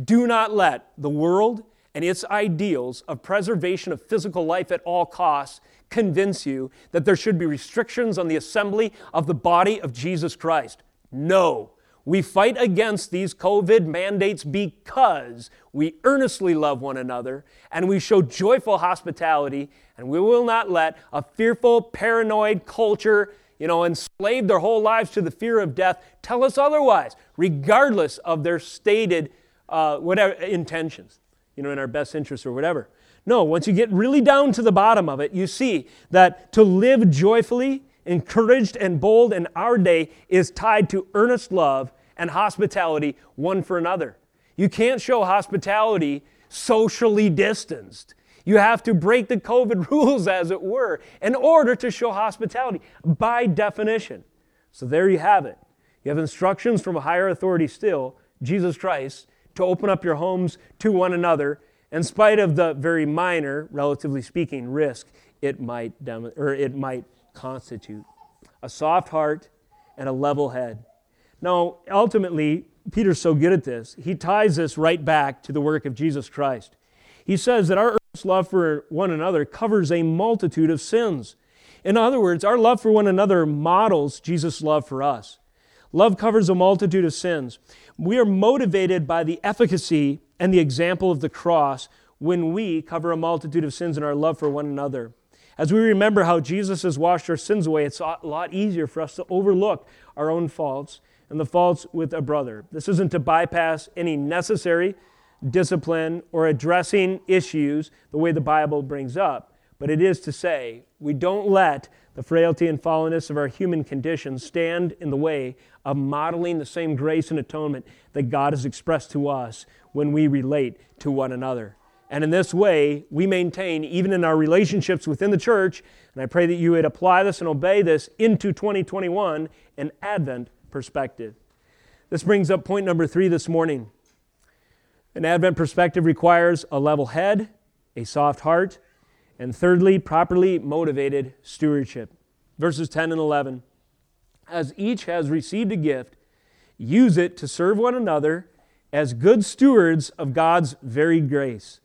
Do not let the world and its ideals of preservation of physical life at all costs convince you that there should be restrictions on the assembly of the body of Jesus Christ. No. We fight against these COVID mandates because we earnestly love one another and we show joyful hospitality, and we will not let a fearful, paranoid culture you know, enslaved their whole lives to the fear of death, tell us otherwise, regardless of their stated uh, whatever intentions, you know, in our best interest or whatever. No, once you get really down to the bottom of it, you see that to live joyfully, encouraged, and bold in our day is tied to earnest love and hospitality one for another. You can't show hospitality socially distanced. You have to break the COVID rules, as it were, in order to show hospitality by definition. So there you have it. You have instructions from a higher authority still, Jesus Christ, to open up your homes to one another in spite of the very minor, relatively speaking, risk it might, dem- or it might constitute. A soft heart and a level head. Now, ultimately, Peter's so good at this, he ties this right back to the work of Jesus Christ. He says that our love for one another covers a multitude of sins. In other words, our love for one another models Jesus' love for us. Love covers a multitude of sins. We are motivated by the efficacy and the example of the cross when we cover a multitude of sins in our love for one another. As we remember how Jesus has washed our sins away, it's a lot easier for us to overlook our own faults and the faults with a brother. This isn't to bypass any necessary discipline or addressing issues the way the Bible brings up, but it is to say we don't let the frailty and fallenness of our human condition stand in the way of modeling the same grace and atonement that God has expressed to us when we relate to one another. And in this way, we maintain, even in our relationships within the church, and I pray that you would apply this and obey this into 2021, an Advent perspective. This brings up point number three this morning. An Advent perspective requires a level head, a soft heart, and thirdly, properly motivated stewardship. Verses 10 and 11. As each has received a gift, use it to serve one another as good stewards of God's varied grace.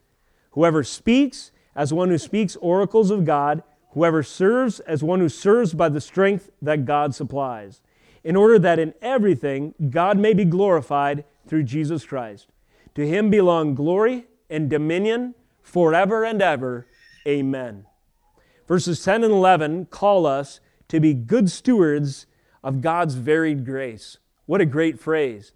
Whoever speaks, as one who speaks oracles of God, whoever serves, as one who serves by the strength that God supplies, in order that in everything God may be glorified through Jesus Christ. To him belong glory and dominion forever and ever. Amen. Verses 10 and 11 call us to be good stewards of God's varied grace. What a great phrase.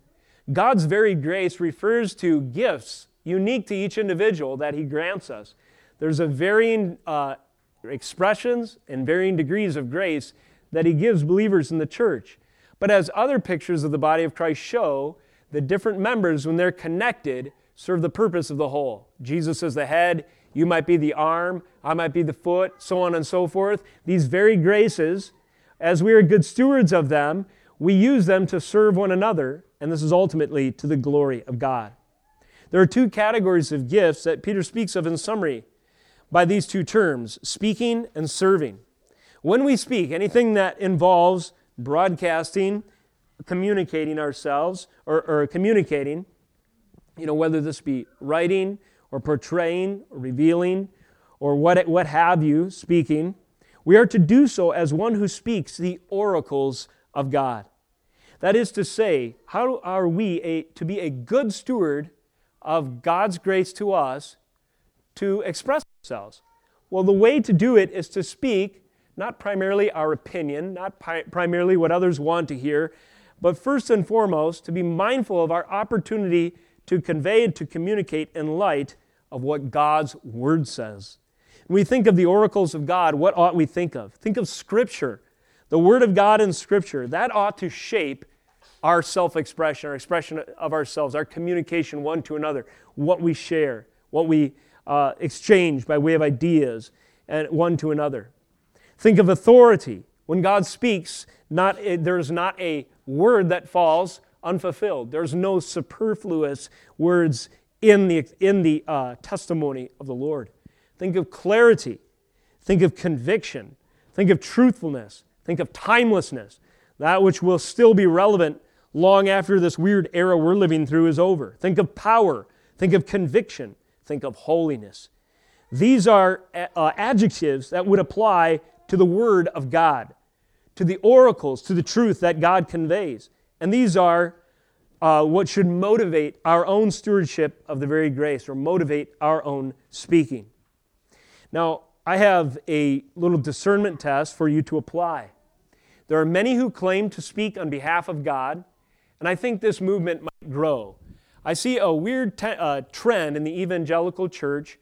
God's varied grace refers to gifts unique to each individual that He grants us. There's a varying uh, expressions and varying degrees of grace that He gives believers in the church. But as other pictures of the body of Christ show, the different members, when they're connected, serve the purpose of the whole. Jesus is the head, you might be the arm, I might be the foot, so on and so forth. These varied graces, as we are good stewards of them, we use them to serve one another, and this is ultimately to the glory of God. There are two categories of gifts that Peter speaks of in summary by these two terms speaking and serving. When we speak, anything that involves broadcasting, communicating ourselves, or, or communicating, you know, whether this be writing or portraying or revealing or what, what have you, speaking, we are to do so as one who speaks the oracles of God. That is to say, how are we a, to be a good steward of God's grace to us to express ourselves? Well, the way to do it is to speak not primarily our opinion, not pi- primarily what others want to hear, but first and foremost to be mindful of our opportunity to convey and to communicate in light of what God's Word says. When we think of the oracles of God, what ought we think of? Think of Scripture. The Word of God in Scripture, that ought to shape our self expression, our expression of ourselves, our communication one to another, what we share, what we uh, exchange by way of ideas and one to another. Think of authority. When God speaks, not, there's not a word that falls unfulfilled. There's no superfluous words in the, in the uh, testimony of the Lord. Think of clarity. Think of conviction. Think of truthfulness. Think of timelessness, that which will still be relevant long after this weird era we're living through is over. Think of power. Think of conviction. Think of holiness. These are uh, adjectives that would apply to the Word of God, to the oracles, to the truth that God conveys. And these are uh, what should motivate our own stewardship of the very grace or motivate our own speaking. Now, I have a little discernment test for you to apply. There are many who claim to speak on behalf of God, and I think this movement might grow. I see a weird te- uh, trend in the evangelical church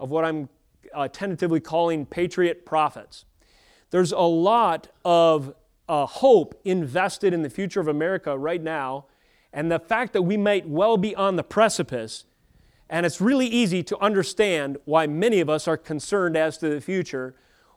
of what I'm uh, tentatively calling patriot prophets. There's a lot of uh, hope invested in the future of America right now and the fact that we might well be on the precipice. And it's really easy to understand why many of us are concerned as to the future.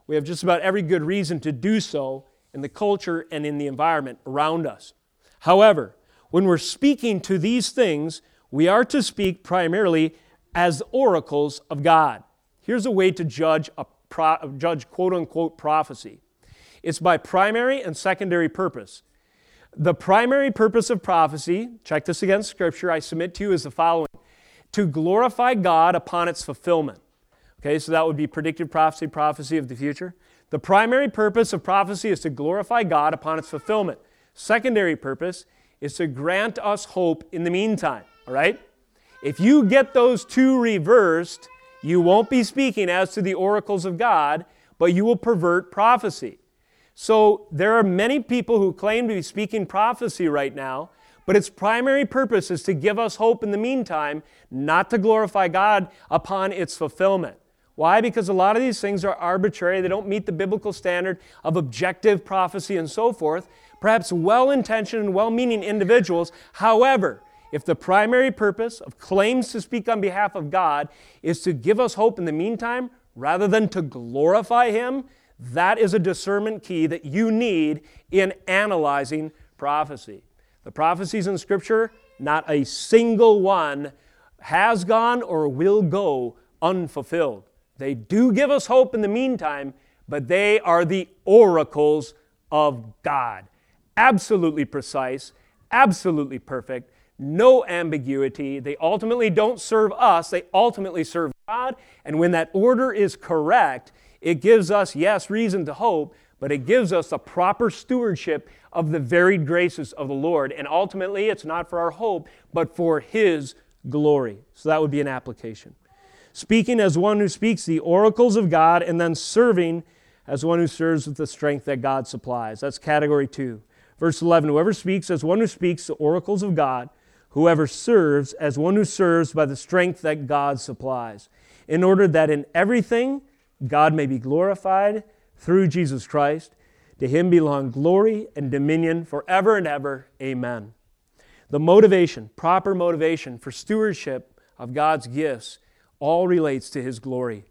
We have just about every good reason to do so in the culture and in the environment around us. However, when we're speaking to these things, we are to speak primarily as oracles of God. Here's a way to judge a pro- judge quote unquote prophecy. It's by primary and secondary purpose. The primary purpose of prophecy, check this against Scripture, I submit to you is the following to glorify God upon its fulfillment. Okay, so that would be predictive prophecy, prophecy of the future. The primary purpose of prophecy is to glorify God upon its fulfillment. Secondary purpose is to grant us hope in the meantime. All right? If you get those two reversed, you won't be speaking as to the oracles of God, but you will pervert prophecy. So there are many people who claim to be speaking prophecy right now, but its primary purpose is to give us hope in the meantime, not to glorify God upon its fulfillment. Why? Because a lot of these things are arbitrary. They don't meet the biblical standard of objective prophecy and so forth. Perhaps well intentioned and well meaning individuals. However, if the primary purpose of claims to speak on behalf of God is to give us hope in the meantime rather than to glorify Him, that is a discernment key that you need in analyzing prophecy. The prophecies in Scripture, not a single one has gone or will go unfulfilled. They do give us hope in the meantime, but they are the oracles of God. Absolutely precise, absolutely perfect, no ambiguity. They ultimately don't serve us, they ultimately serve God. And when that order is correct, it gives us, yes, reason to hope, but it gives us a proper stewardship of the varied graces of the Lord. And ultimately, it's not for our hope, but for His glory. So that would be an application speaking as one who speaks the oracles of God, and then serving as one who serves with the strength that God supplies. That's category two. Verse 11 Whoever speaks as one who speaks the oracles of God, whoever serves as one who serves by the strength that God supplies, in order that in everything God may be glorified through Jesus Christ. To him belong glory and dominion forever and ever. Amen. The motivation, proper motivation for stewardship of God's gifts all relates to His glory.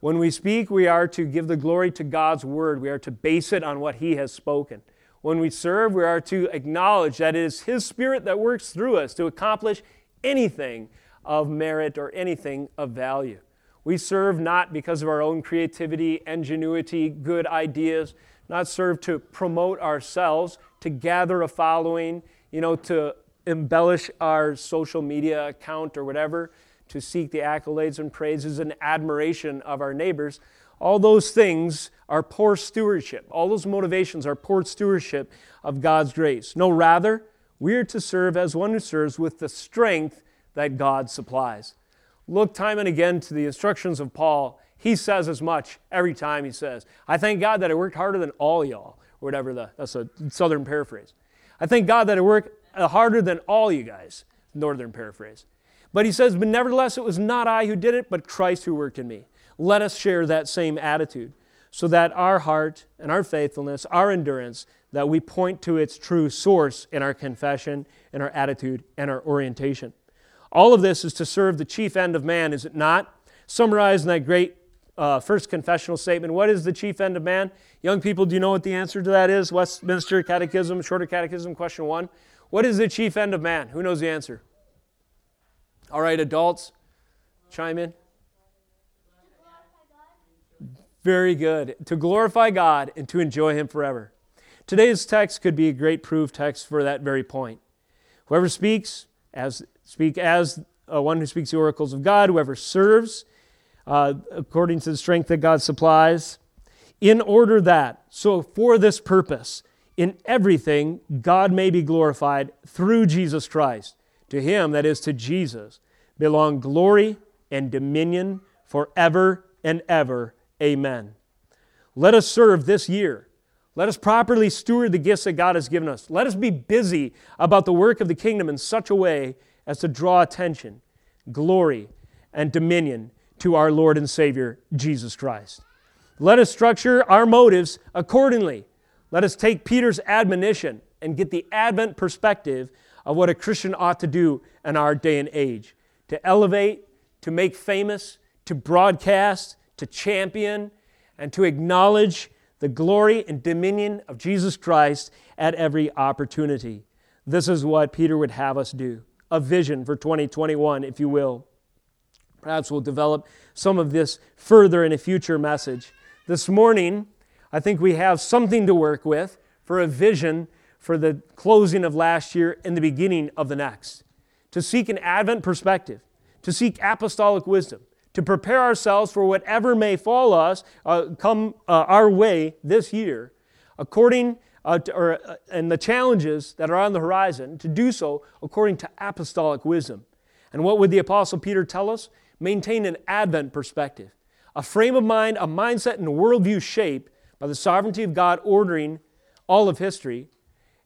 When we speak, we are to give the glory to God's word. We are to base it on what He has spoken. When we serve, we are to acknowledge that it is His Spirit that works through us to accomplish anything of merit or anything of value. We serve not because of our own creativity, ingenuity, good ideas, not serve to promote ourselves, to gather a following, you know, to embellish our social media account or whatever to seek the accolades and praises and admiration of our neighbors. All those things are poor stewardship. All those motivations are poor stewardship of God's grace. No, rather, we are to serve as one who serves with the strength that God supplies. Look time and again to the instructions of Paul. He says as much every time he says, I thank God that I worked harder than all y'all, or whatever the, that's a southern paraphrase. I thank God that I worked uh, harder than all you guys, northern paraphrase. But he says, But nevertheless, it was not I who did it, but Christ who worked in me. Let us share that same attitude so that our heart and our faithfulness, our endurance, that we point to its true source in our confession, in our attitude, and our orientation. All of this is to serve the chief end of man, is it not? Summarized in that great uh, first confessional statement. What is the chief end of man? Young people, do you know what the answer to that is? Westminster Catechism, Shorter Catechism, question one. What is the chief end of man? Who knows the answer? All right, adults, chime in. Very good. To glorify God and to enjoy Him forever. Today's text could be a great proof text for that very point. Whoever speaks, as speak as uh, one who speaks the oracles of God. Whoever serves, uh, according to the strength that God supplies, in order that, so for this purpose, in everything, God may be glorified through Jesus Christ. To him, that is to Jesus, belong glory and dominion forever and ever. Amen. Let us serve this year. Let us properly steward the gifts that God has given us. Let us be busy about the work of the kingdom in such a way as to draw attention, glory, and dominion to our Lord and Savior, Jesus Christ. Let us structure our motives accordingly. Let us take Peter's admonition and get the Advent perspective of what a Christian ought to do in our day and age to elevate, to make famous, to broadcast, to champion, and to acknowledge the glory and dominion of Jesus Christ at every opportunity. This is what Peter would have us do a vision for 2021, if you will. Perhaps we'll develop some of this further in a future message. This morning, I think we have something to work with for a vision for the closing of last year and the beginning of the next. To seek an Advent perspective, to seek apostolic wisdom, to prepare ourselves for whatever may fall us, uh, come uh, our way this year, according uh, to, or, uh, and the challenges that are on the horizon, to do so according to apostolic wisdom. And what would the Apostle Peter tell us? Maintain an Advent perspective, a frame of mind, a mindset, and a worldview shaped by the sovereignty of God ordering all of history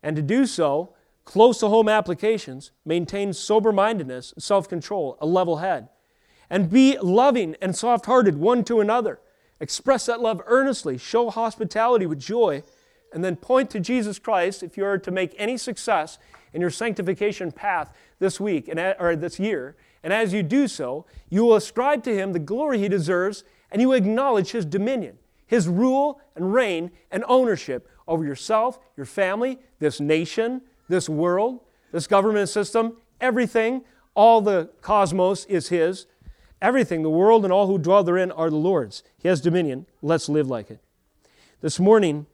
and to do so, close to home applications, maintain sober mindedness, self control, a level head. And be loving and soft hearted one to another. Express that love earnestly. Show hospitality with joy. And then point to Jesus Christ if you are to make any success in your sanctification path this week and, or this year. And as you do so, you will ascribe to him the glory he deserves and you acknowledge his dominion, his rule and reign and ownership over yourself, your family, this nation, this world, this government system, everything, all the cosmos is his. Everything, the world and all who dwell therein are the Lord's. He has dominion. Let's live like it. This morning,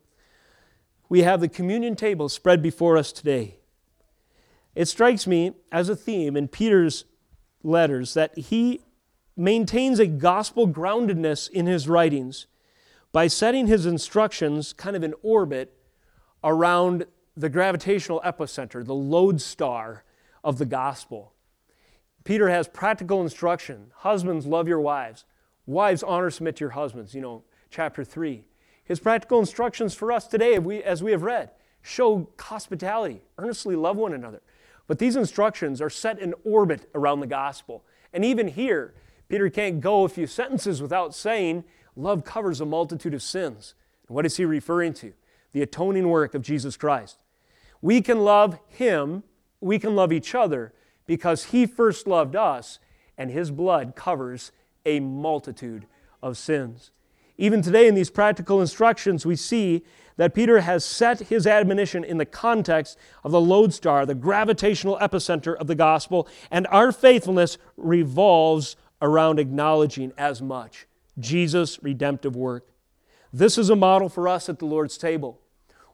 we have the communion table spread before us today. It strikes me as a theme in Peter's letters that he maintains a gospel groundedness in his writings by setting his instructions kind of in orbit around the gravitational epicenter, the lodestar of the gospel. Peter has practical instruction. Husbands, love your wives. Wives, honor, submit to your husbands, you know, chapter 3. His practical instructions for us today, as we have read, show hospitality, earnestly love one another. But these instructions are set in orbit around the gospel. And even here, Peter can't go a few sentences without saying, Love covers a multitude of sins. And what is he referring to? The atoning work of Jesus Christ. We can love him, we can love each other because he first loved us, and his blood covers a multitude of sins. Even today, in these practical instructions, we see that Peter has set his admonition in the context of the lodestar, the gravitational epicenter of the gospel, and our faithfulness revolves around acknowledging as much Jesus' redemptive work. This is a model for us at the Lord's table.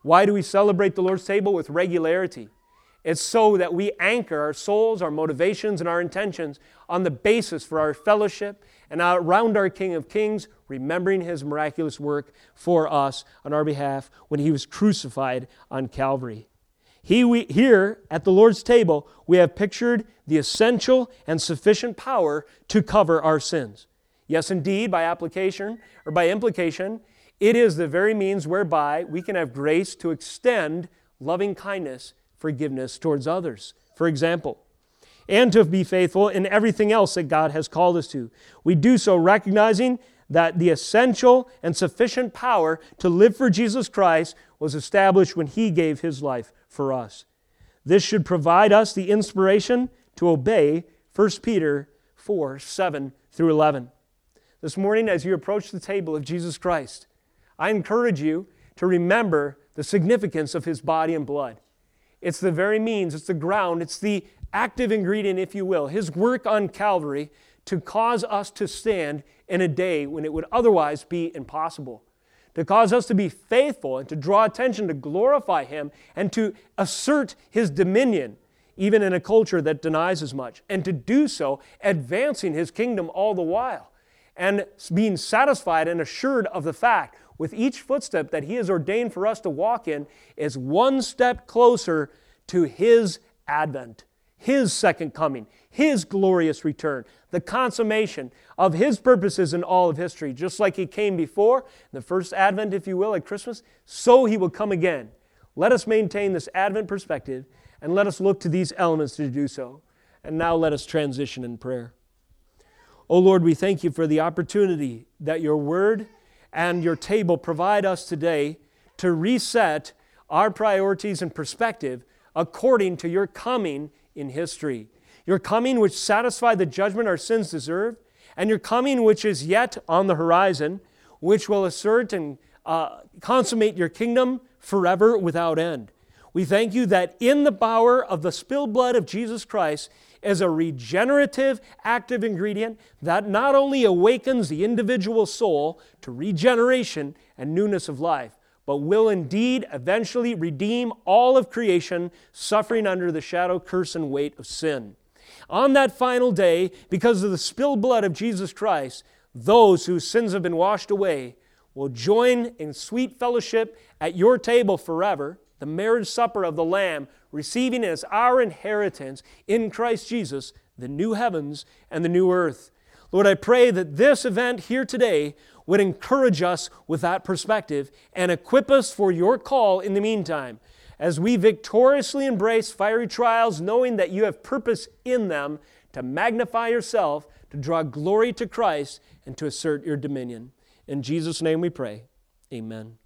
Why do we celebrate the Lord's table with regularity? It's so that we anchor our souls, our motivations, and our intentions on the basis for our fellowship and around our King of Kings, remembering his miraculous work for us on our behalf when he was crucified on Calvary. He, we, here at the Lord's table, we have pictured the essential and sufficient power to cover our sins. Yes, indeed, by application or by implication, it is the very means whereby we can have grace to extend loving kindness forgiveness towards others, for example, and to be faithful in everything else that God has called us to. We do so recognizing that the essential and sufficient power to live for Jesus Christ was established when He gave His life for us. This should provide us the inspiration to obey 1 Peter 4 7 through 11. This morning, as you approach the table of Jesus Christ, I encourage you to remember the significance of His body and blood. It's the very means, it's the ground, it's the active ingredient, if you will, his work on Calvary to cause us to stand in a day when it would otherwise be impossible. To cause us to be faithful and to draw attention to glorify him and to assert his dominion, even in a culture that denies as much. And to do so, advancing his kingdom all the while and being satisfied and assured of the fact with each footstep that He has ordained for us to walk in is one step closer to His advent, His second coming, His glorious return, the consummation of His purposes in all of history. Just like He came before, the first advent, if you will, at Christmas, so He will come again. Let us maintain this advent perspective and let us look to these elements to do so. And now let us transition in prayer. Oh Lord, we thank you for the opportunity that your word and your table provide us today to reset our priorities and perspective according to your coming in history. Your coming, which satisfied the judgment our sins deserve, and your coming, which is yet on the horizon, which will assert and uh, consummate your kingdom forever without end. We thank you that in the power of the spilled blood of Jesus Christ, as a regenerative active ingredient that not only awakens the individual soul to regeneration and newness of life, but will indeed eventually redeem all of creation suffering under the shadow, curse, and weight of sin. On that final day, because of the spilled blood of Jesus Christ, those whose sins have been washed away will join in sweet fellowship at your table forever the marriage supper of the Lamb, receiving as our inheritance in Christ Jesus the new heavens and the new earth. Lord, I pray that this event here today would encourage us with that perspective and equip us for your call in the meantime as we victoriously embrace fiery trials, knowing that you have purpose in them to magnify yourself, to draw glory to Christ, and to assert your dominion. In Jesus' name we pray. Amen.